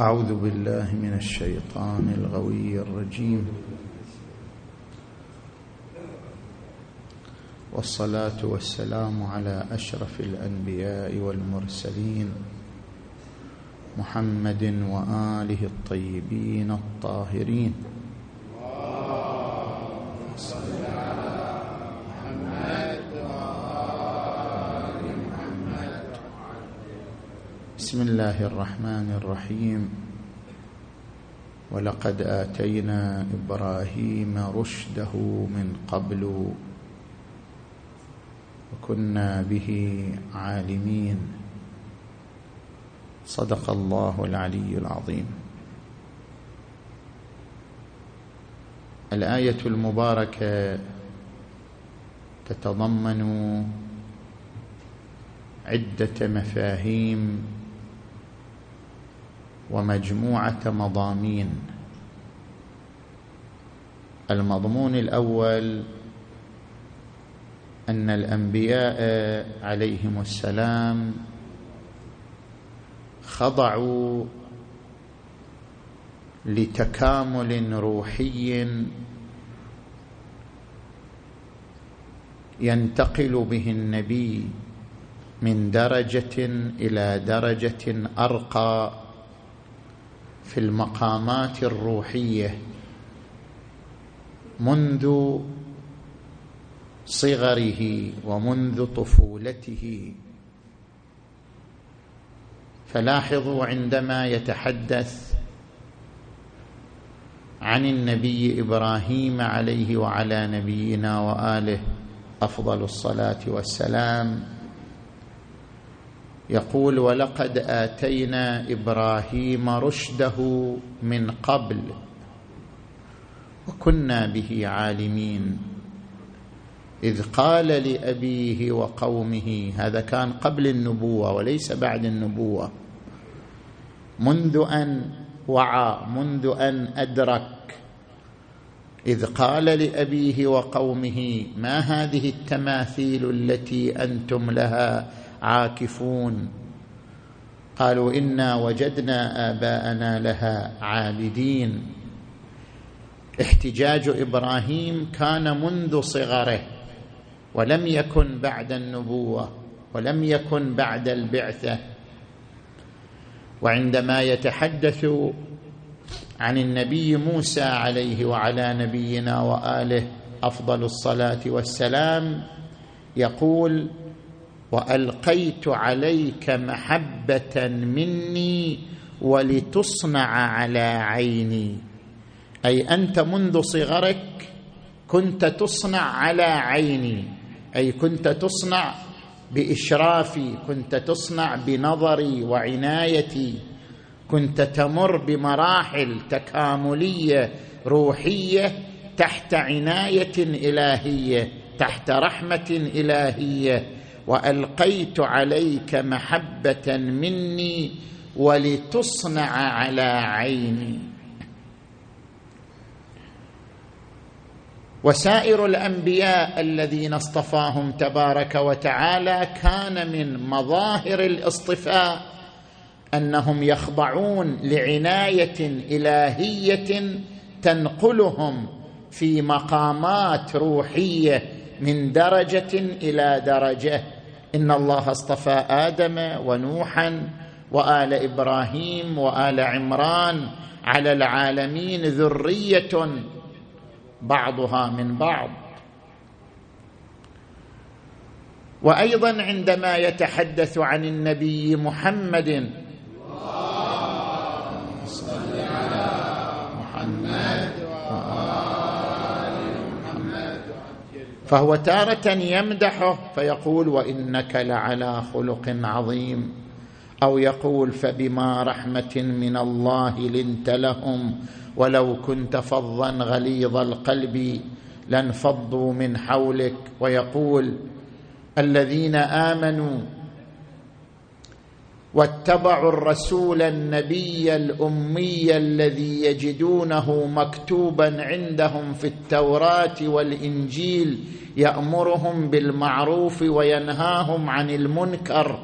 أعوذ بالله من الشيطان الغوي الرجيم. والصلاة والسلام على أشرف الأنبياء والمرسلين محمد وآله الطيبين الطاهرين. بسم الله الرحمن الرحيم. ولقد آتينا إبراهيم رشده من قبل وكنا به عالمين. صدق الله العلي العظيم. الآية المباركة تتضمن عدة مفاهيم ومجموعة مضامين. المضمون الأول أن الأنبياء عليهم السلام خضعوا لتكامل روحي ينتقل به النبي من درجة إلى درجة أرقى. في المقامات الروحية منذ صغره ومنذ طفولته. فلاحظوا عندما يتحدث عن النبي إبراهيم عليه وعلى نبينا وآله أفضل الصلاة والسلام يقول ولقد آتينا إبراهيم رشده من قبل وكنا به عالمين. إذ قال لأبيه وقومه هذا كان قبل النبوة وليس بعد النبوة. منذ أن وعى منذ أن أدرك. إذ قال لأبيه وقومه ما هذه التماثيل التي أنتم لها عاكفون. قالوا إنا وجدنا آباءنا لها عابدين. احتجاج إبراهيم كان منذ صغره ولم يكن بعد النبوة ولم يكن بعد البعثة. وعندما يتحدث عن النبي موسى عليه وعلى نبينا وآله أفضل الصلاة والسلام يقول وألقيت عليك محبة مني ولتصنع على عيني. أي أنت منذ صغرك كنت تصنع على عيني. أي كنت تصنع بإشرافي كنت تصنع بنظري وعنايتي. كنت تمر بمراحل تكاملية روحية تحت عناية إلهية تحت رحمة إلهية. وألقيت عليك محبة مني ولتصنع على عيني. وسائر الأنبياء الذين اصطفاهم تبارك وتعالى كان من مظاهر الاصطفاء أنهم يخضعون لعناية إلهية تنقلهم في مقامات روحية من درجة إلى درجة. إن الله اصطفى آدم ونوحا وآل إبراهيم وآل عمران على العالمين ذرية بعضها من بعض. وأيضا عندما يتحدث عن النبي محمد فهو تارة يمدحه فيقول وإنك لعلى خلق عظيم. أو يقول فبما رحمة من الله لنت لهم ولو كنت فظا غليظ القلب لانفضوا من حولك. ويقول الذين آمنوا واتبعوا الرسول النبي الأمي الذي يجدونه مكتوبا عندهم في التوراة والإنجيل يأمرهم بالمعروف وينهاهم عن المنكر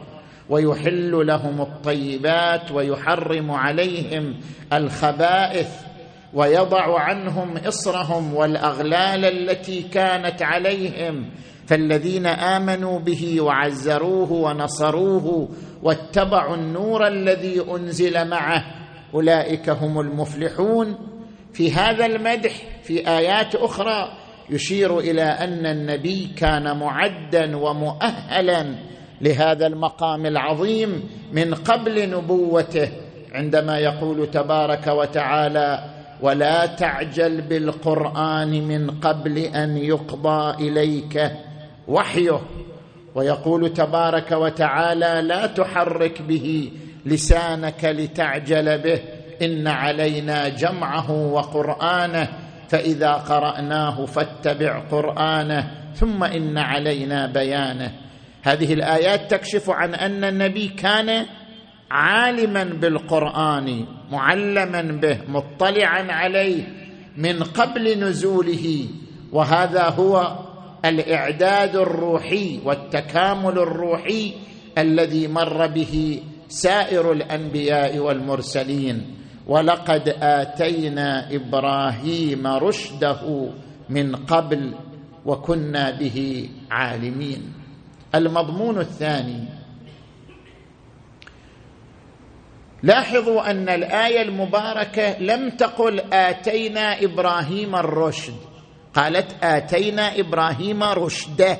ويحل لهم الطيبات ويحرم عليهم الخبائث ويضع عنهم إصرهم والأغلال التي كانت عليهم فالذين آمنوا به وعزروه ونصروه واتبعوا النور الذي أنزل معه أولئك هم المفلحون. في هذا المدح في آيات أخرى يشير إلى أن النبي كان معدا ومؤهلا لهذا المقام العظيم من قبل نبوته عندما يقول تبارك وتعالى ولا تعجل بالقرآن من قبل أن يقضى إليك وحيه ويقول تبارك وتعالى لا تحرك به لسانك لتعجل به إن علينا جمعه وقرآنه فإذا قرأناه فاتبع قرآنه ثم إن علينا بيانه. هذه الآيات تكشف عن أن النبي كان عالما بالقرآن معلما به مطلعا عليه من قبل نزوله وهذا هو الإعداد الروحي والتكامل الروحي الذي مر به سائر الأنبياء والمرسلين. ولقد آتينا إبراهيم رشده من قبل وكنا به عالمين. المضمون الثاني. لاحظوا أن الآية المباركة لم تقل آتينا إبراهيم الرشد. قالت آتينا إبراهيم رشده.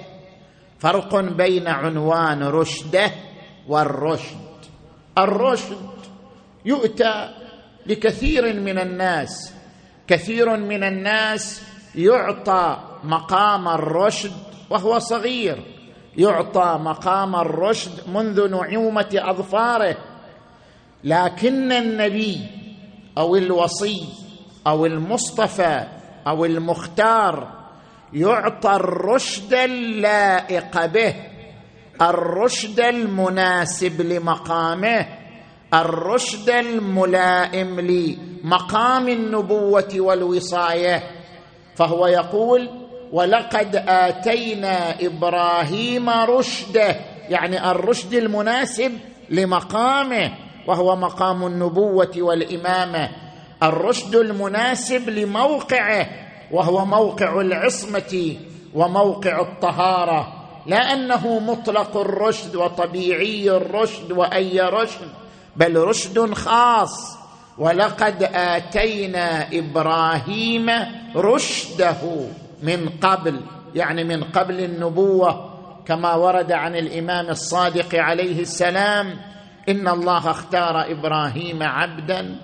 فرق بين عنوان رشده والرشد. الرشد يؤتى لكثير من الناس. كثير من الناس يعطى مقام الرشد وهو صغير. يعطى مقام الرشد منذ نعومة أظفاره. لكن النبي أو الوصي أو المصطفى أو المختار يعطى الرشد اللائق به الرشد المناسب لمقامه الرشد الملائم لمقام النبوة والوصاية. فهو يقول ولقد آتينا إبراهيم رشده يعني الرشد المناسب لمقامه وهو مقام النبوة والإمامة. الرشد المناسب لموقعه وهو موقع العصمة وموقع الطهارة لا انه مطلق الرشد وطبيعي الرشد وأي رشد بل رشد خاص. ولقد آتينا إبراهيم رشده من قبل يعني من قبل النبوة كما ورد عن الإمام الصادق عليه السلام إن الله اختار إبراهيم عبدا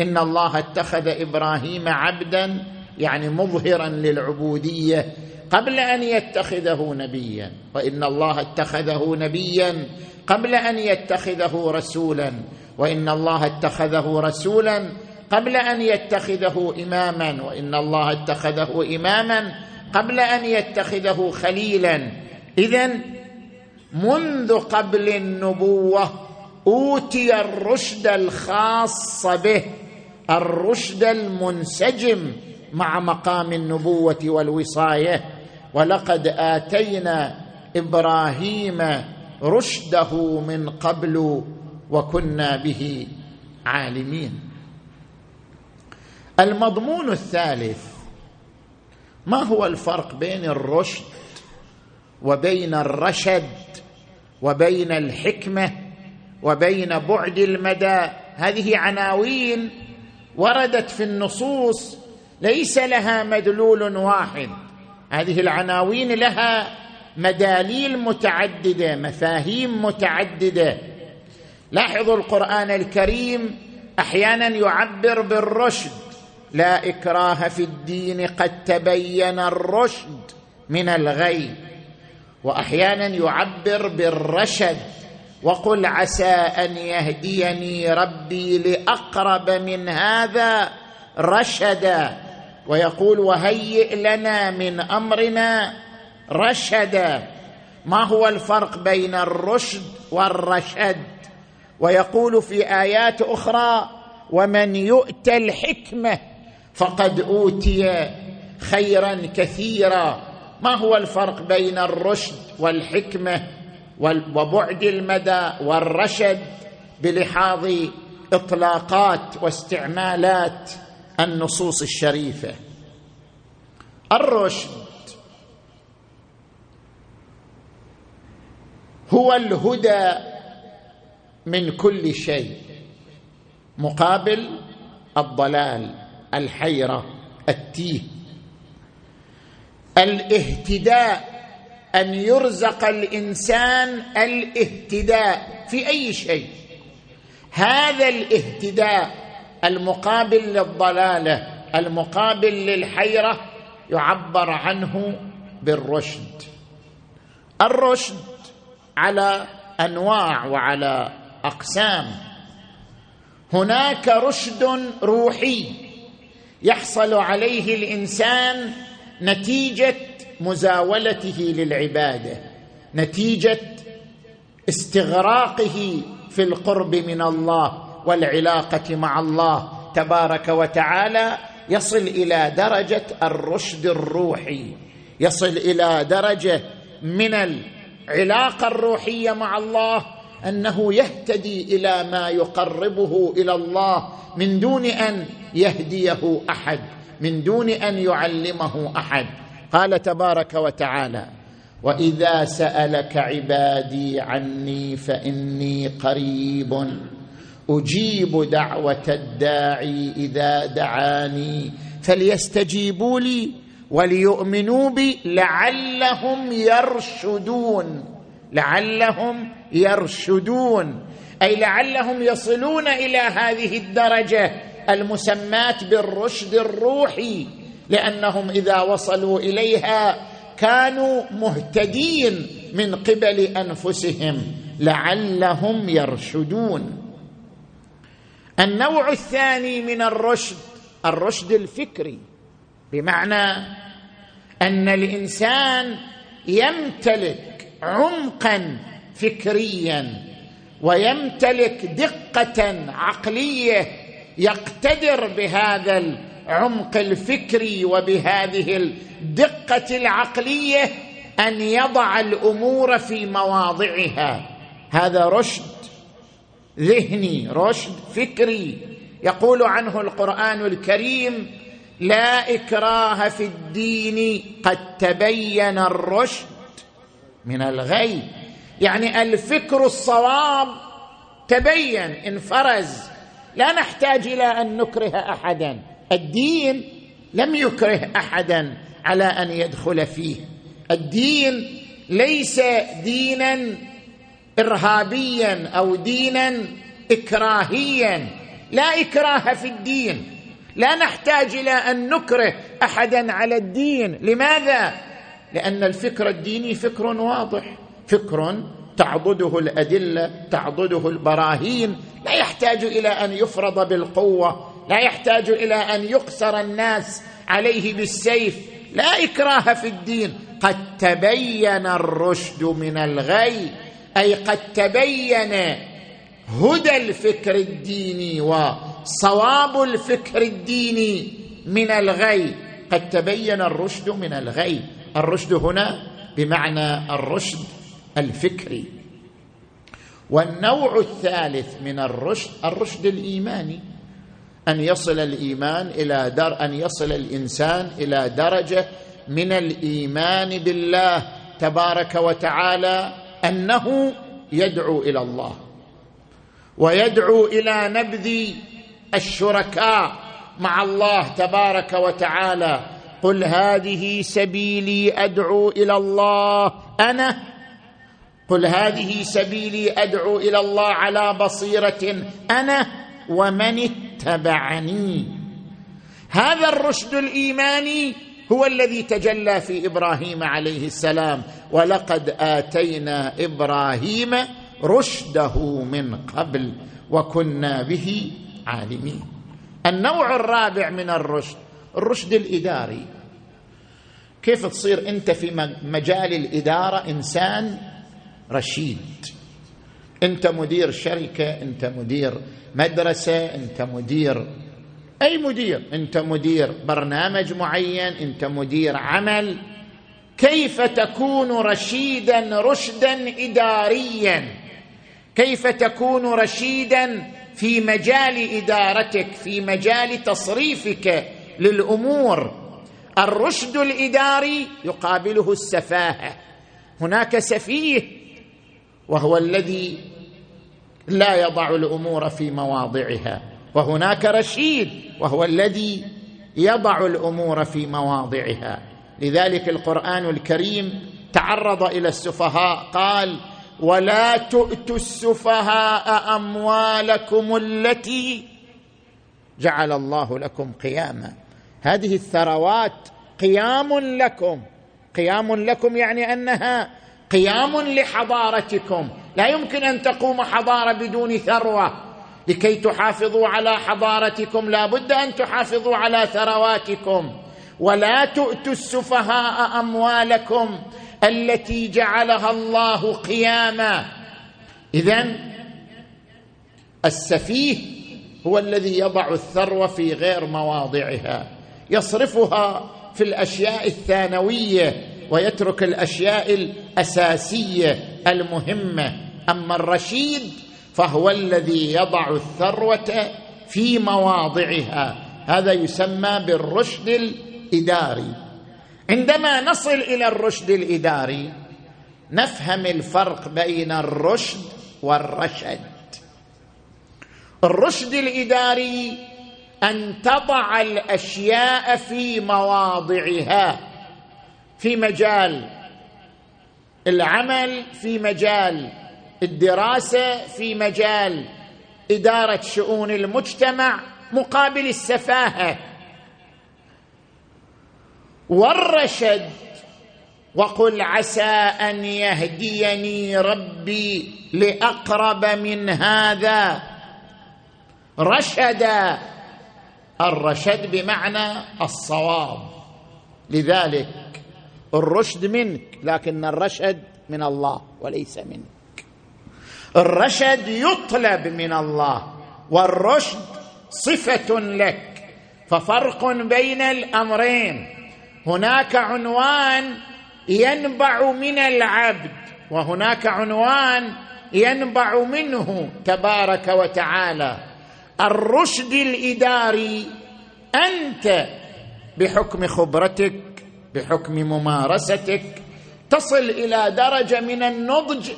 إن الله اتخذ إبراهيم عبدا يعني مظهرا للعبودية قبل أن يتخذه نبيا. وإن الله اتخذه نبيا قبل أن يتخذه رسولا. وإن الله اتخذه رسولا قبل أن يتخذه اماما. وإن الله اتخذه اماما قبل أن يتخذه خليلا. اذا منذ قبل النبوة أوتي الرشد الخاص به. الرشد المنسجم مع مقام النبوة والوصاية. ولقد آتينا إبراهيم رشده من قبل وكنا به عالمين. المضمون الثالث ما هو الفرق بين الرشد وبين الرشد وبين الحكمة وبين بعد المدى؟ هذه عناوين وردت في النصوص ليس لها مدلول واحد. هذه العناوين لها مداليل متعددة مفاهيم متعددة. لاحظوا القرآن الكريم أحيانا يعبر بالرشد. لا إكراه في الدين قد تبين الرشد من الغي. واحيانا يعبر بالرشد. وقل عسى أن يهديني ربي لأقرب من هذا رشدا. ويقول وهيئ لنا من أمرنا رشدا. ما هو الفرق بين الرشد والرشد؟ ويقول في آيات أخرى ومن يؤت الحكمة فقد أوتي خيرا كثيرا. ما هو الفرق بين الرشد والحكمة؟ وبعد المدى والرشد بلحاظ إطلاقات واستعمالات النصوص الشريفة. الرشد هو الهدى من كل شيء مقابل الضلال الحيرة التيه. الاهتداء أن يرزق الإنسان الاهتداء في أي شيء. هذا الاهتداء المقابل للضلالة المقابل للحيرة يعبر عنه بالرشد. الرشد على أنواع وعلى أقسام. هناك رشد روحي يحصل عليه الإنسان نتيجة مزاولته للعبادة نتيجة استغراقه في القرب من الله والعلاقة مع الله تبارك وتعالى. يصل إلى درجة الرشد الروحي يصل إلى درجة من العلاقة الروحية مع الله أنه يهتدي إلى ما يقربه إلى الله من دون أن يهديه أحد من دون أن يعلمه أحد. قال تبارك وتعالى واذا سالك عبادي عني فاني قريب أجيب دعوه الداعي اذا دعاني فليستجيبوا لي وليؤمنوا بي لعلهم يرشدون لعلهم يرشدون أي لعلهم يصلون إلى هذه الدرجه المسماه بالرشد الروحي لأنهم إذا وصلوا إليها كانوا مهتدين من قبل أنفسهم لعلهم يرشدون. النوع الثاني من الرشد الرشد الفكري بمعنى أن الإنسان يمتلك عمقا فكريا ويمتلك دقة عقلية يقتدر بهذا العمق الفكري وبهذه الدقة العقلية أن يضع الأمور في مواضعها. هذا رشد ذهني رشد فكري. يقول عنه القرآن الكريم لا إكراه في الدين قد تبين الرشد من الغي. يعني الفكر الصواب تبين انفرز. لا نحتاج إلى أن نكره احدا. الدين لم يكره أحدا على أن يدخل فيه. الدين ليس دينا إرهابيا أو دينا إكراهيا. لا إكراه في الدين. لا نحتاج إلى أن نكره أحدا على الدين. لماذا؟ لأن الفكر الديني فكر واضح. فكر تعضده الأدلة تعضده البراهين. لا يحتاج إلى أن يفرض بالقوة لا يحتاج إلى أن يقصر الناس عليه بالسيف. لا إكراه في الدين. قد تبين الرشد من الغي. أي قد تبين هدى الفكر الديني وصواب الفكر الديني من الغي. قد تبين الرشد من الغي. الرشد هنا بمعنى الرشد الفكري. والنوع الثالث من الرشد الرشد الإيماني. أن يصل الإيمان إلى در أن يصل الإنسان إلى درجة من الإيمان بالله تبارك وتعالى أنه يدعو إلى الله. ويدعو إلى نبذ الشركاء مع الله تبارك وتعالى. قل هذه سبيلي أدعو إلى الله. أنا قل هذه سبيلي أدعو إلى الله على بصيرة أنا ومن اتبعني. هذا الرشد الإيماني هو الذي تجلى في إبراهيم عليه السلام ولقد آتينا إبراهيم رشده من قبل وكنا به عالمين. النوع الرابع من الرشد الرشد الإداري. كيف تصير أنت في مجال الإدارة إنسان رشيد؟ انت مدير شركة انت مدير مدرسة انت مدير أي مدير انت مدير برنامج معين انت مدير عمل. كيف تكون رشيدا رشدا اداريا؟ كيف تكون رشيدا في مجال إدارتك في مجال تصريفك للأمور؟ الرشد الإداري يقابله السفاهة. هناك سفيه وهو الذي لا يضع الأمور في مواضعها. وهناك رشيد وهو الذي يضع الأمور في مواضعها. لذلك القرآن الكريم تعرض إلى السفهاء قال ولا تؤتوا السفهاء أموالكم التي جعل الله لكم قياما. هذه الثروات قيام لكم. قيام لكم يعني أنها قيام لحضارتكم. لا يمكن أن تقوم حضارة بدون ثروة. لكي تحافظوا على حضارتكم لا بد أن تحافظوا على ثرواتكم. ولا تؤتوا السفهاء أموالكم التي جعلها الله قياما. اذا السفيه هو الذي يضع الثروة في غير مواضعها. يصرفها في الأشياء الثانوية. ويترك الأشياء الأساسية المهمة. أما الرشيد فهو الذي يضع الثروة في مواضعها. هذا يسمى بالرشد الإداري. عندما نصل إلى الرشد الإداري نفهم الفرق بين الرشد والرشد. الرشد الإداري أن تضع الأشياء في مواضعها. في مجال العمل في مجال الدراسة في مجال إدارة شؤون المجتمع مقابل السفاهة. والرشد وقل عسى أن يهديني ربي لأقرب من هذا. رشد الرشد بمعنى الصواب. لذلك الرشد منك لكن الرشد من الله وليس منك. الرشد يطلب من الله والرشد صفة لك ففرق بين الأمرين. هناك عنوان ينبع من العبد وهناك عنوان ينبع منه تبارك وتعالى. الرشد الإداري أنت بحكم خبرتك بحكم ممارستك تصل إلى درجة من النضج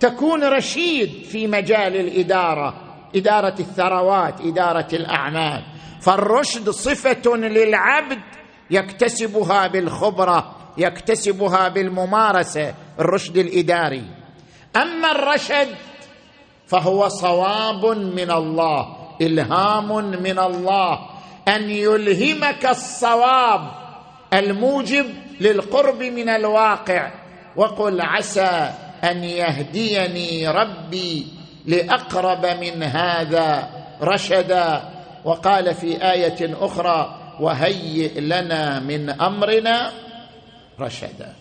تكون رشيد في مجال الإدارة إدارة الثروات إدارة الأعمال. فالرشد صفة للعبد يكتسبها بالخبرة يكتسبها بالممارسة الرشد الإداري. أما الرشد فهو صواب من الله إلهام من الله. أن يلهمك الصواب الموجب للقرب من الواقع. وقل عسى أن يهديني ربي لأقرب من هذا رشدا. وقال في آية أخرى وهيئ لنا من أمرنا رشدا.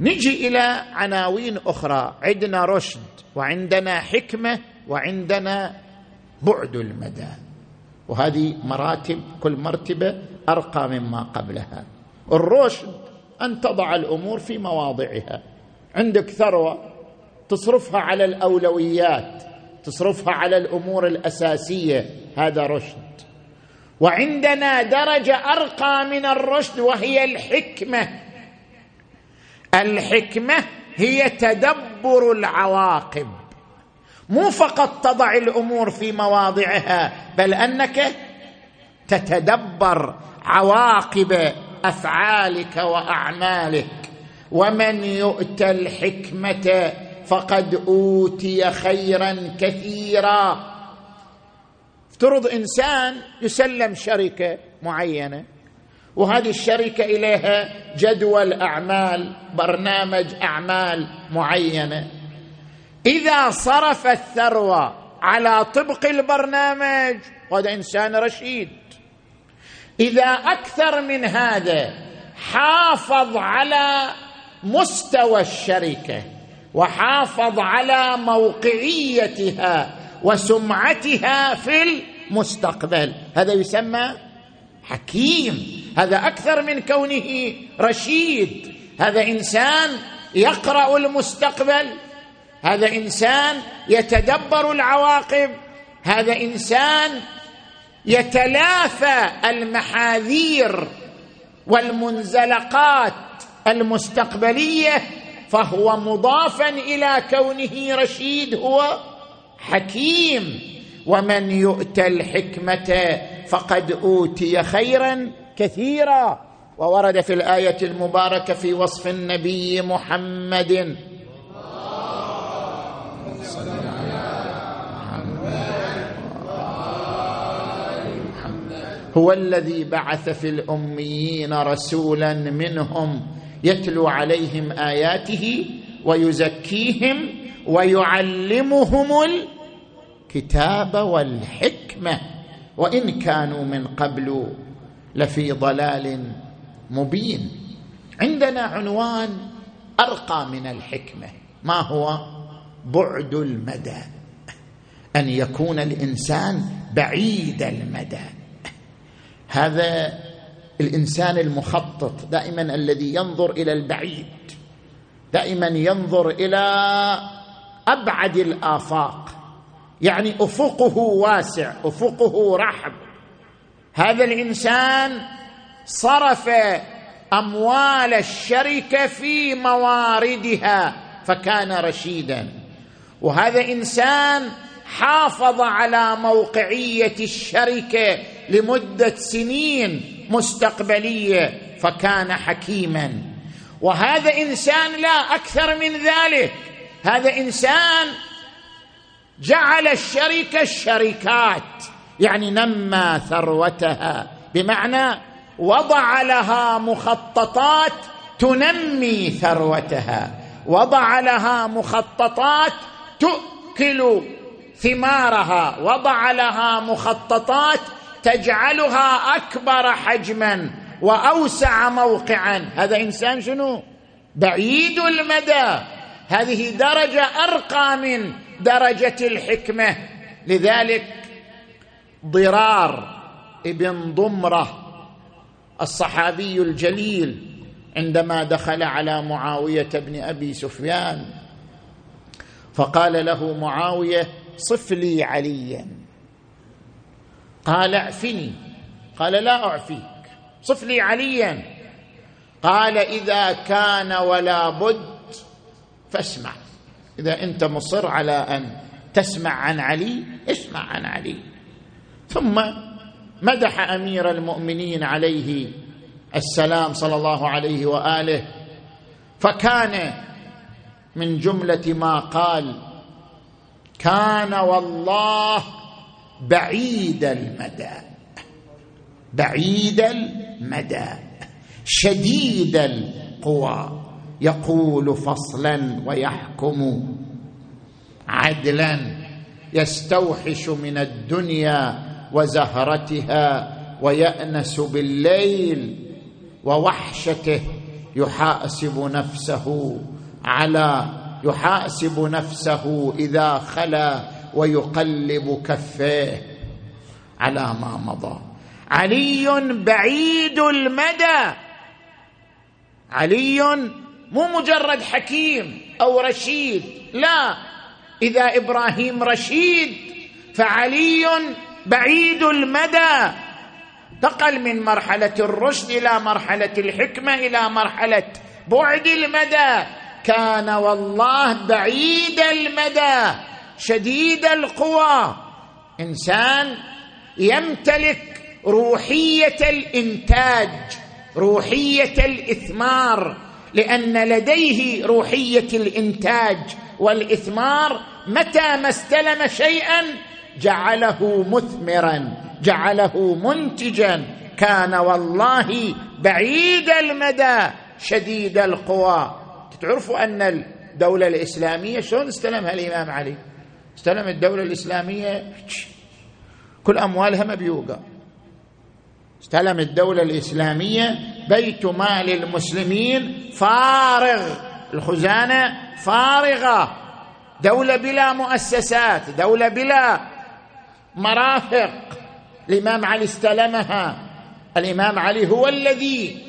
نجي إلى عناوين أخرى. عندنا رشد وعندنا حكمة وعندنا بعد المدى. وهذه مراتب كل مرتبة أرقى مما قبلها. الرشد أن تضع الأمور في مواضعها. عندك ثروة تصرفها على الأولويات تصرفها على الأمور الأساسية. هذا رشد. وعندنا درجة أرقى من الرشد وهي الحكمة. الحكمة هي تدبر العواقب. مو فقط تضع الأمور في مواضعها بل أنك تتدبر عواقب أفعالك وأعمالك. ومن يؤت الحكمة فقد أوتي خيرا كثيرا. افترض إنسان يسلم شركة معينة وهذه الشركة إليها جدول أعمال برنامج أعمال معينة. إذا صرف الثروة على طبق البرنامج هذا إنسان رشيد. إذا أكثر من هذا حافظ على مستوى الشركة وحافظ على موقعيتها وسمعتها في المستقبل. هذا يسمى حكيم. هذا أكثر من كونه رشيد. هذا إنسان يقرأ المستقبل. هذا إنسان يتدبر العواقب. هذا إنسان يتلافى المحاذير والمنزلقات المستقبلية فهو مضافا إلى كونه رشيد هو حكيم. ومن يؤت الحكمة فقد أوتي خيرا كثيرا. وورد في الآية المباركة في وصف النبي محمد. هو الذي بعث في الأميين رسولا منهم يتلو عليهم آياته ويزكيهم ويعلمهم الكتاب والحكمة. وإن كانوا من قبل لفي ضلال مبين. عندنا عنوان أرقى من الحكمة. ما هو؟ بعد المدى. أن يكون الإنسان بعيد المدى. هذا الإنسان المخطط دائما الذي ينظر إلى البعيد دائما ينظر إلى أبعد الآفاق. يعني أفقه واسع أفقه رحب. هذا الإنسان صرف أموال الشركة في مواردها فكان رشيدا. وهذا إنسان حافظ على موقعية الشركة لمدة سنين مستقبلية فكان حكيما. وهذا إنسان لا أكثر من ذلك. هذا إنسان جعل الشركة الشركات يعني نمى ثروتها. بمعنى وضع لها مخططات تنمي ثروتها. وضع لها مخططات تؤكل ثمارها. وضع لها مخططات تجعلها أكبر حجما وأوسع موقعا. هذا إنسان شنو؟ بعيد المدى. هذه درجة أرقى من درجة الحكمة. لذلك ضرار ابن ضمرة الصحابي الجليل عندما دخل على معاوية بن أبي سفيان فقال له معاوية صف لي عليا. قال اعفني. قال لا أعفيك. صف لي عليا. قال إذا كان ولا بد فاسمع. إذا أنت مصر على أن تسمع عن علي اسمع عن علي. ثم مدح أمير المؤمنين عليه السلام صلى الله عليه وآله. فكان من جملة ما قال كان والله بعيد المدى. بعيد المدى. شديد القوى. يقول فصلا ويحكم. عدلا. يستوحش من الدنيا وزهرتها ويأنس بالليل. ووحشته يحاسب نفسه على يحاسب نفسه إذا خلا. ويقلب كفيه على ما مضى. علي بعيد المدى. علي مو مجرد حكيم أو رشيد لا. إذا إبراهيم رشيد فعلي بعيد المدى. انتقل من مرحلة الرشد إلى مرحلة الحكمة إلى مرحلة بعد المدى. كان والله بعيد المدى. شديد القوى. إنسان يمتلك روحية الإنتاج روحية الإثمار لأن لديه روحية الإنتاج والإثمار متى ما استلم شيئا جعله مثمرا جعله منتجا. كان والله بعيد المدى شديد القوى. تعرفوا أن الدولة الإسلامية شلون استلمها الإمام علي؟ استلم الدولة الإسلامية كل أموالها مبيوقة. استلم الدولة الإسلامية بيت مال المسلمين فارغ الخزانة فارغة. دولة بلا مؤسسات دولة بلا مرافق. الإمام علي استلمها. الإمام علي هو الذي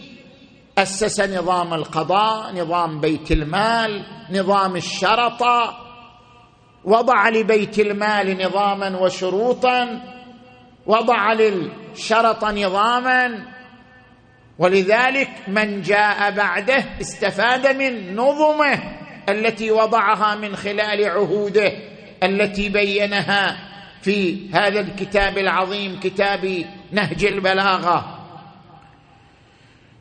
أسس نظام القضاء نظام بيت المال نظام الشرطة. وضع لبيت المال نظاما وشروطا وضع للشرط نظاما ولذلك من جاء بعده استفاد من نظمه التي وضعها من خلال عهوده التي بينها في هذا الكتاب العظيم كتاب نهج البلاغة.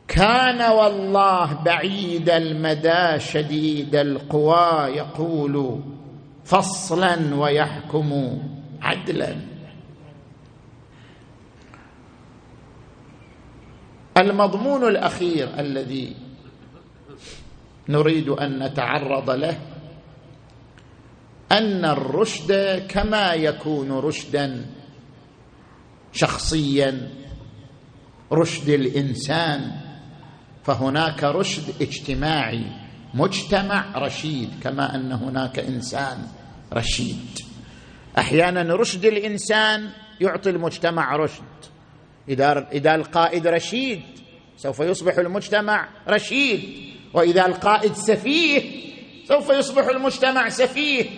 كان والله بعيد المدى شديد القوى يقول فصلا ويحكم عدلا. المضمون الأخير الذي نريد أن نتعرض له أن الرشد كما يكون رشدا شخصيا رشد الإنسان فهناك رشد اجتماعي. مجتمع رشيد كما أن هناك إنسان رشيد. أحيانا رشد الإنسان يعطي المجتمع رشد. إذا إذا القائد رشيد سوف يصبح المجتمع رشيد. وإذا القائد سفيه سوف يصبح المجتمع سفيه.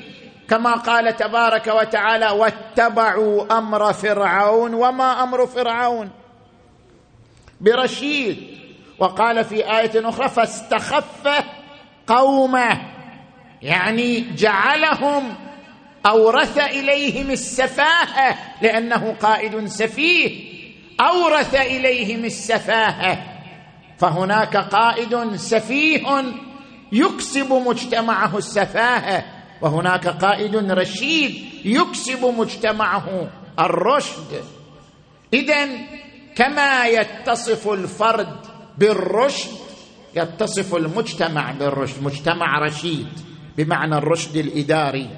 كما قال تبارك وتعالى واتبعوا أمر فرعون وما أمر فرعون برشيد. وقال في آية أخرى فاستخف قومه يعني جعلهم أورث إليهم السفاهة لأنه قائد سفيه أورث إليهم السفاهة فهناك قائد سفيه يكسب مجتمعه السفاهة وهناك قائد رشيد يكسب مجتمعه الرشد. اذا كما يتصف الفرد بالرشد يتصف المجتمع بالرشد مجتمع رشيد بمعنى الرشد الإداري.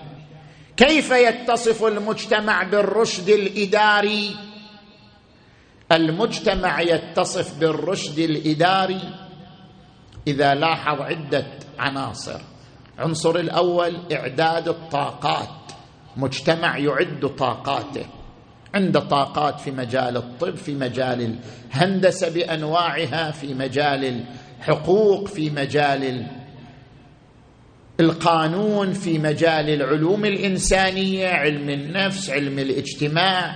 كيف يتصف المجتمع بالرشد الإداري؟ المجتمع يتصف بالرشد الإداري إذا لاحظ عدة عناصر. عنصر الأول إعداد الطاقات. مجتمع يعد طاقاته. عنده طاقات في مجال الطب في مجال الهندسة بأنواعها في مجال الحقوق في مجال القانون في مجال العلوم الإنسانية علم النفس علم الاجتماع.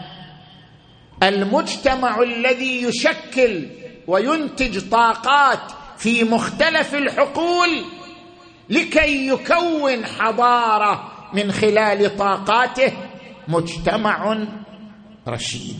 المجتمع الذي يشكل وينتج طاقات في مختلف الحقول لكي يكون حضاره من خلال طاقاته مجتمع رشيد.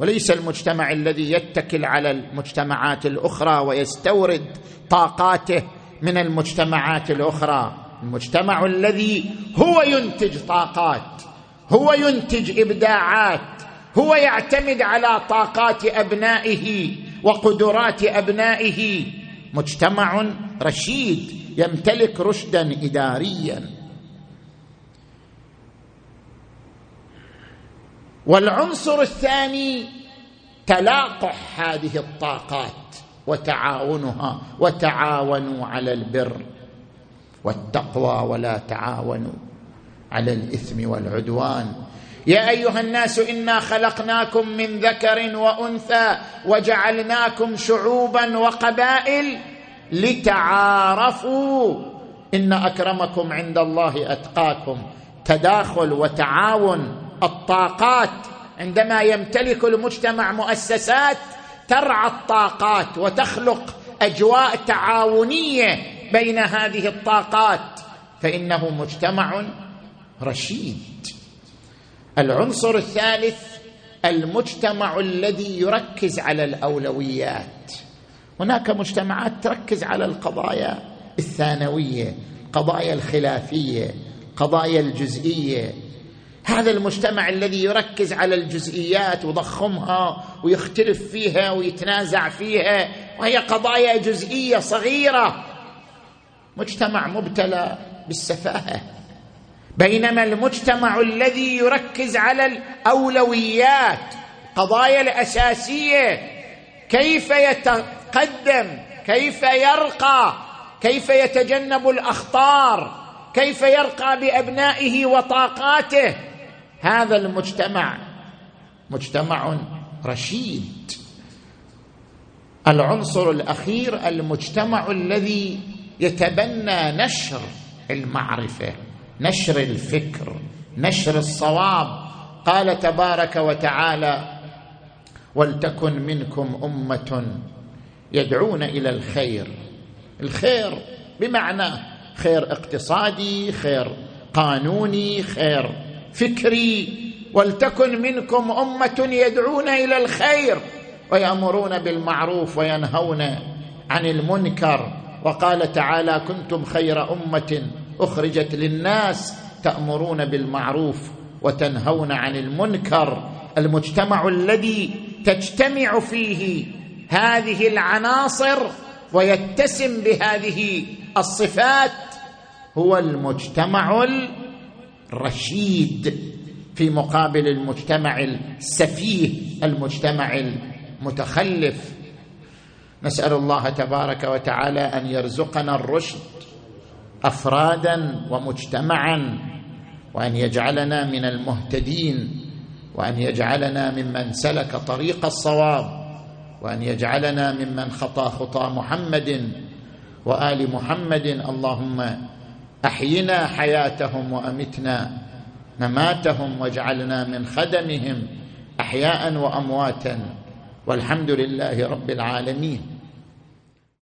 وليس المجتمع الذي يتكل على المجتمعات الأخرى ويستورد طاقاته من المجتمعات الأخرى. المجتمع الذي هو ينتج طاقات هو ينتج إبداعات هو يعتمد على طاقات أبنائه وقدرات أبنائه. مجتمع رشيد يمتلك رشدا إداريا. والعنصر الثاني تلاقح هذه الطاقات وتعاونها وتعاونوا على البر والتقوى ولا تعاونوا على الإثم والعدوان. يا أيها الناس إنا خلقناكم من ذكر وأنثى وجعلناكم شعوبا وقبائل لتعارفوا. إن أكرمكم عند الله أتقاكم. تداخل وتعاون. الطاقات. عندما يمتلك المجتمع مؤسسات ترعى الطاقات وتخلق أجواء تعاونية بين هذه الطاقات. فإنه مجتمع رشيد. العنصر الثالث المجتمع الذي يركز على الأولويات. هناك مجتمعات تركز على القضايا الثانوية القضايا الخلافية القضايا الجزئية. هذا المجتمع الذي يركز على الجزئيات وضخمها ويختلف فيها ويتنازع فيها وهي قضايا جزئية صغيرة. مجتمع مبتلى بالسفاهة. بينما المجتمع الذي يركز على الأولويات القضايا الأساسية كيف يتقدم كيف يرقى كيف يتجنب الأخطار كيف يرقى بأبنائه وطاقاته هذا المجتمع مجتمع رشيد. العنصر الأخير المجتمع الذي يتبنى نشر المعرفة نشر الفكر نشر الصواب. قال تبارك وتعالى ولتكن منكم أمة يدعون إلى الخير. الخير بمعنى خير اقتصادي خير قانوني خير فكري ولتكن منكم أمة يدعون إلى الخير ويأمرون بالمعروف وينهون عن المنكر. وقال تعالى كنتم خير أمة أخرجت للناس تأمرون بالمعروف وتنهون عن المنكر. المجتمع الذي تجتمع فيه هذه العناصر ويتسم بهذه الصفات هو المجتمع الرشيد في مقابل المجتمع السفيه المجتمع المتخلف. نسأل الله تبارك وتعالى أن يرزقنا الرشد أفرادا ومجتمعا وأن يجعلنا من المهتدين وأن يجعلنا ممن سلك طريق الصواب وأن يجعلنا ممن خطى خطى محمد وآل محمد. اللهم أحينا حياتهم وأمتنا مماتهم واجعلنا من خدمهم أحياء وأمواتا والحمد لله رب العالمين